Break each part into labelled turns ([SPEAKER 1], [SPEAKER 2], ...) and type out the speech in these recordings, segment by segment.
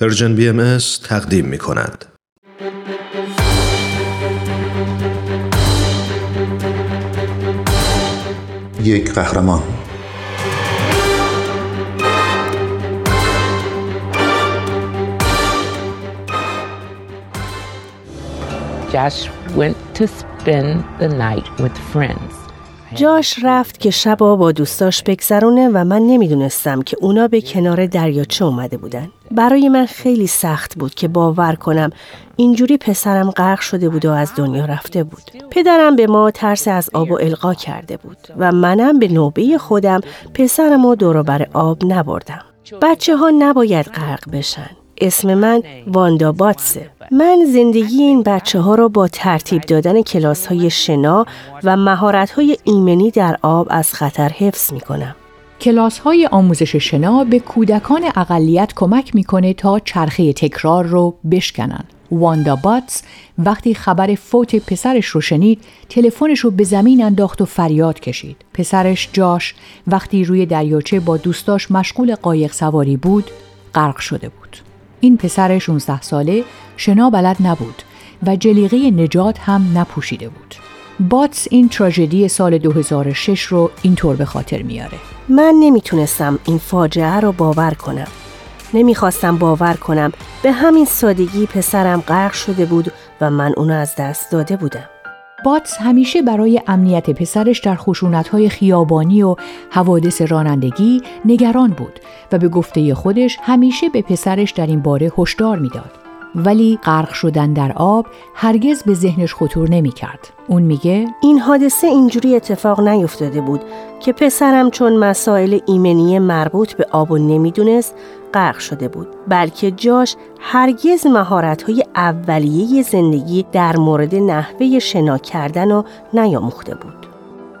[SPEAKER 1] پرژن بی ام تقدیم می کند. یک قهرمان
[SPEAKER 2] Josh went to spend the night with friends.
[SPEAKER 3] جاش رفت که شبا با دوستاش بگذرونه و من نمی‌دونستم که اونا به کنار دریاچه اومده بودن. برای من خیلی سخت بود که باور کنم اینجوری پسرم غرق شده بود و از دنیا رفته بود. پدرم به ما ترس از آب و القا کرده بود و منم به نوبه خودم پسرم رو دور آب نبردم. بچه ها نباید غرق بشن. اسم من واندا باتسه. من زندگی این بچه ها را با ترتیب دادن کلاس های شنا و مهارت های ایمنی در آب از خطر حفظ می کنم.
[SPEAKER 4] کلاس های آموزش شنا به کودکان اقلیت کمک می‌کنه تا چرخه تکرار رو بشکنن. واندا باتس وقتی خبر فوت پسرش رو شنید تلفنش رو به زمین انداخت و فریاد کشید. پسرش جاش وقتی روی دریاچه با دوستاش مشغول قایق سواری بود غرق شده بود. این پسر 16 ساله شنا بلد نبود و جلیقه نجات هم نپوشیده بود. باتس این تراژدی سال 2006 رو اینطور به خاطر میاره.
[SPEAKER 3] من نمی‌تونستم این فاجعه رو باور کنم. نمی‌خواستم باور کنم به همین سادگی پسرم غرق شده بود و من اونو از دست داده بودم.
[SPEAKER 4] باتس همیشه برای امنیت پسرش در خشونت‌های خیابانی و حوادث رانندگی نگران بود و به گفته خودش همیشه به پسرش در این باره هشدار می‌داد. ولی غرق شدن در آب هرگز به ذهنش خطور نمی کرد. اون میگه
[SPEAKER 3] این حادثه اینجوری اتفاق نیفتاده بود که پسرم چون مسائل ایمنی مربوط به آب و نمی‌دونست غرق شده بود بلکه جاش هرگز های اولیه زندگی در مورد نحوه شنا کردن و نیاموخته بود.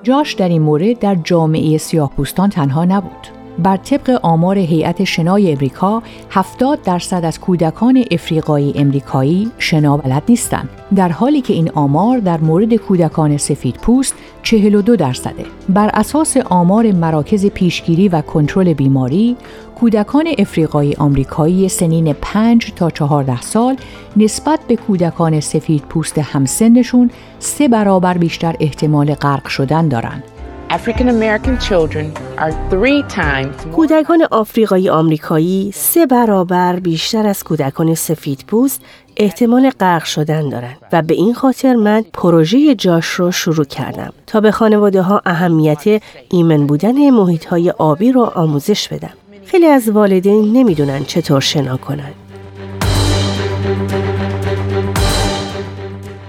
[SPEAKER 4] جاش در این مورد در جامعه سیاهپوستان تنها نبود. بر طبق آمار هیئت شنای امریکا 70 درصد از کودکان افریقایی امریکایی شنا بلد نیستند. در حالی که این آمار در مورد کودکان سفید پوست 42 درصده. بر اساس آمار مراکز پیشگیری و کنترل بیماری کودکان افریقایی آمریکایی سنین 5 تا 14 سال نسبت به کودکان سفید پوست همسنشون سه برابر بیشتر احتمال غرق شدن دارند.
[SPEAKER 2] African American children are three times
[SPEAKER 3] کودکان آفریقایی آمریکایی سه برابر بیشتر از کودکان سفید پوست احتمال غرق شدن دارند و به این خاطر من پروژه جاش رو شروع کردم تا به خانواده ها اهمیت ایمن بودن محیط های آبی رو آموزش بدم. خیلی از والدین نمی‌دونن چطور شنا کنند.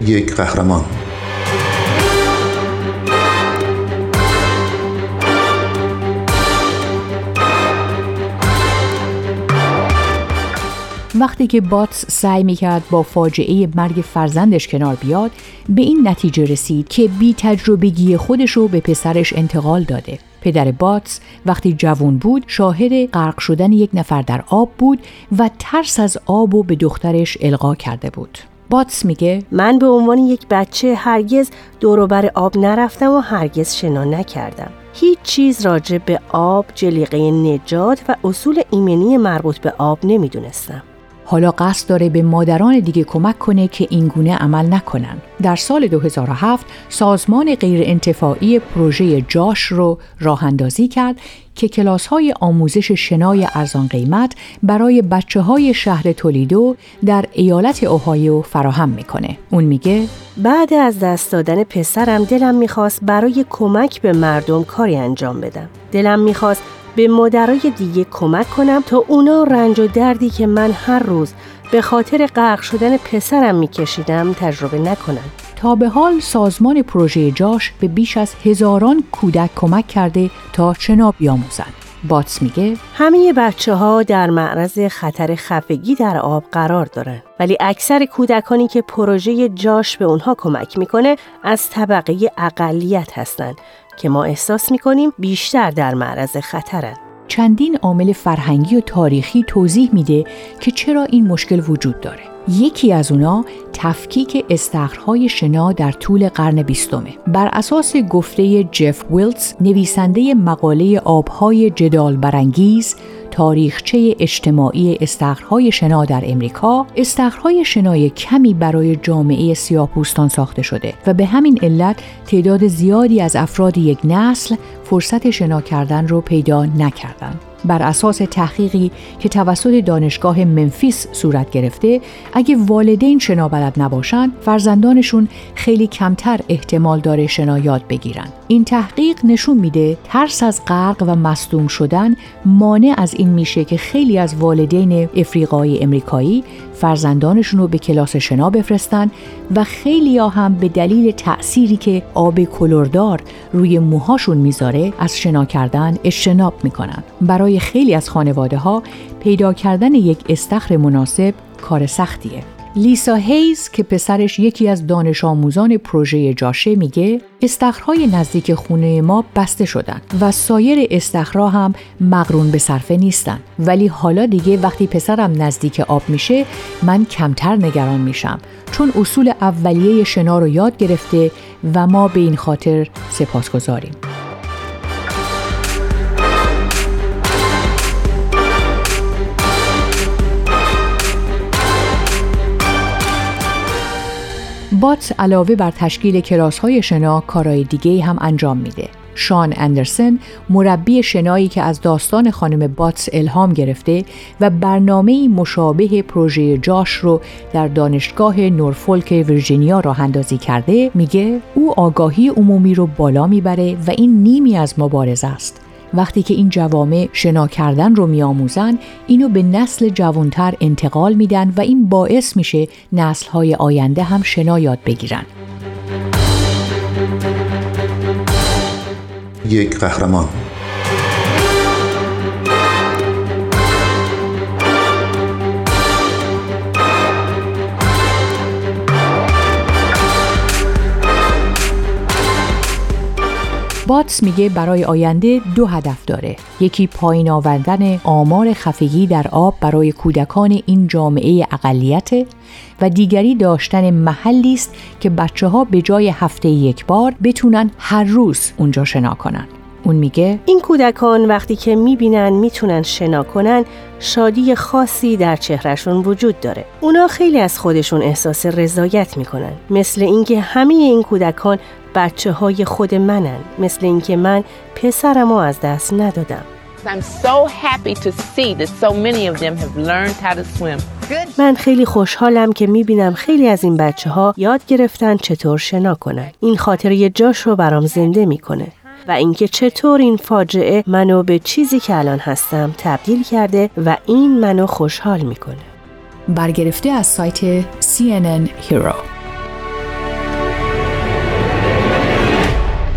[SPEAKER 1] یک قهرمان
[SPEAKER 4] وقتی که باتس سعی می‌کرد با فاجعه مرگ فرزندش کنار بیاد به این نتیجه رسید که بی تجربگی خودش رو به پسرش انتقال داده. پدر باتس وقتی جوون بود شاهد غرق شدن یک نفر در آب بود و ترس از آب و به دخترش القا کرده بود. باتس میگه
[SPEAKER 3] من به عنوان یک بچه هرگز دوروبر آب نرفتم و هرگز شنا نکردم. هیچ چیز راجع به آب، جلیقه نجات و اصول ایمنی مربوط به آب نمی‌دونستم.
[SPEAKER 4] حالا قصد داره به مادران دیگه کمک کنه که اینگونه عمل نکنن. در سال 2007 سازمان غیر انتفاعی پروژه جاش رو راه اندازی کرد که کلاس های آموزش شنای ارزان قیمت برای بچه های شهر تولیدو در ایالت اوهایو فراهم می‌کنه. اون میگه
[SPEAKER 3] بعد از دست دادن پسرم دلم می‌خواست برای کمک به مردم کاری انجام بدم. دلم می‌خواست به مادرای دیگه کمک کنم تا اونا رنج و دردی که من هر روز به خاطر غرق شدن پسرم میکشیدم تجربه نکنن.
[SPEAKER 4] تا به حال سازمان پروژه جاش به بیش از هزاران کودک کمک کرده تا شنا بیاموزند. باتس میگه
[SPEAKER 3] همه بچه ها در معرض خطر خفگی در آب قرار دارن ولی اکثر کودکانی که پروژه جاش به اونها کمک می‌کنه از طبقه اقلیت هستند که ما احساس می‌کنیم بیشتر در معرض خطرن.
[SPEAKER 4] چندین عامل فرهنگی و تاریخی توضیح میده که چرا این مشکل وجود داره. یکی از اونا تفکیک استخرهای شنا در طول قرن بیستمه. بر اساس گفته جف ویلتس نویسنده مقاله آبهای جدال برانگیز تاریخچه اجتماعی استخرهای شنا در امریکا استخرهای شنای کمی برای جامعه سیاهپوستان ساخته شده و به همین علت تعداد زیادی از افراد یک نسل فرصت شنا کردن رو پیدا نکردند. بر اساس تحقیقی که توسط دانشگاه منفیس صورت گرفته اگه والدین شنا بلد نباشن فرزندانشون خیلی کمتر احتمال داره شنا یاد بگیرن این تحقیق نشون میده ترس از غرق و مصدوم شدن مانع از این میشه که خیلی از والدین افریقایی امریکایی فرزندانشون رو به کلاس شنا بفرستن و خیلی ها هم به دلیل تأثیری که آب کلوردار روی موهاشون می‌ذاره از شنا کردن اجتناب می‌کنن. برای خیلی از خانواده ها پیدا کردن یک استخر مناسب کار سختیه. لیسا هیز که پسرش یکی از دانش آموزان پروژه جاشه میگه استخرهای نزدیک خونه ما بسته شدن و سایر استخرها هم مقرون به صرفه نیستن ولی حالا دیگه وقتی پسرم نزدیک آب میشه من کمتر نگران میشم چون اصول اولیه شنا رو یاد گرفته و ما به این خاطر سپاسگزاریم. بات علاوه بر تشکیل کلاس های شنا کارهای دیگه هم انجام میده. شان اندرسن مربی شنایی که از داستان خانم باتس الهام گرفته و برنامه مشابه پروژه جاش رو در دانشگاه نورفولک ویرجینیا راه اندازی کرده میگه او آگاهی عمومی رو بالا می‌بره و این نیمی از مبارزه است وقتی که این جوامع شنا کردن رو میآموزن اینو به نسل جوانتر انتقال میدن و این باعث میشه نسلهای آینده هم شنا یاد بگیرن.
[SPEAKER 1] یک قهرمان.
[SPEAKER 4] باتس میگه برای آینده دو هدف داره. یکی پایین آوردن آمار خفگی در آب برای کودکان این جامعه اقلیت و دیگری داشتن محلی است که بچه ها به جای هفته یک بار بتونن هر روز اونجا شنا کنن. اون میگه
[SPEAKER 3] این کودکان وقتی که می‌بینن می‌تونن شنا کنن شادی خاصی در چهرهشون وجود داره. اونا خیلی از خودشون احساس رضایت می‌کنن. مثل اینکه همه این کودکان بچه های خود منن مثل اینکه من پسرمو از دست ندادم من خیلی خوشحالم که می‌بینم خیلی از این بچه ها یاد گرفتن چطور شنا کنن. این خاطره جاش رو برام زنده می‌کنه. و اینکه چطور این فاجعه منو به چیزی که الان هستم تبدیل کرده و این منو خوشحال می‌کنه.
[SPEAKER 4] برگرفته از سایت CNN Hero